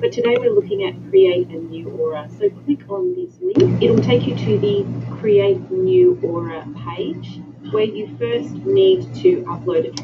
but today we're looking at create a new aura. So click on this link. It'll take you to the create new aura page where you first need to upload a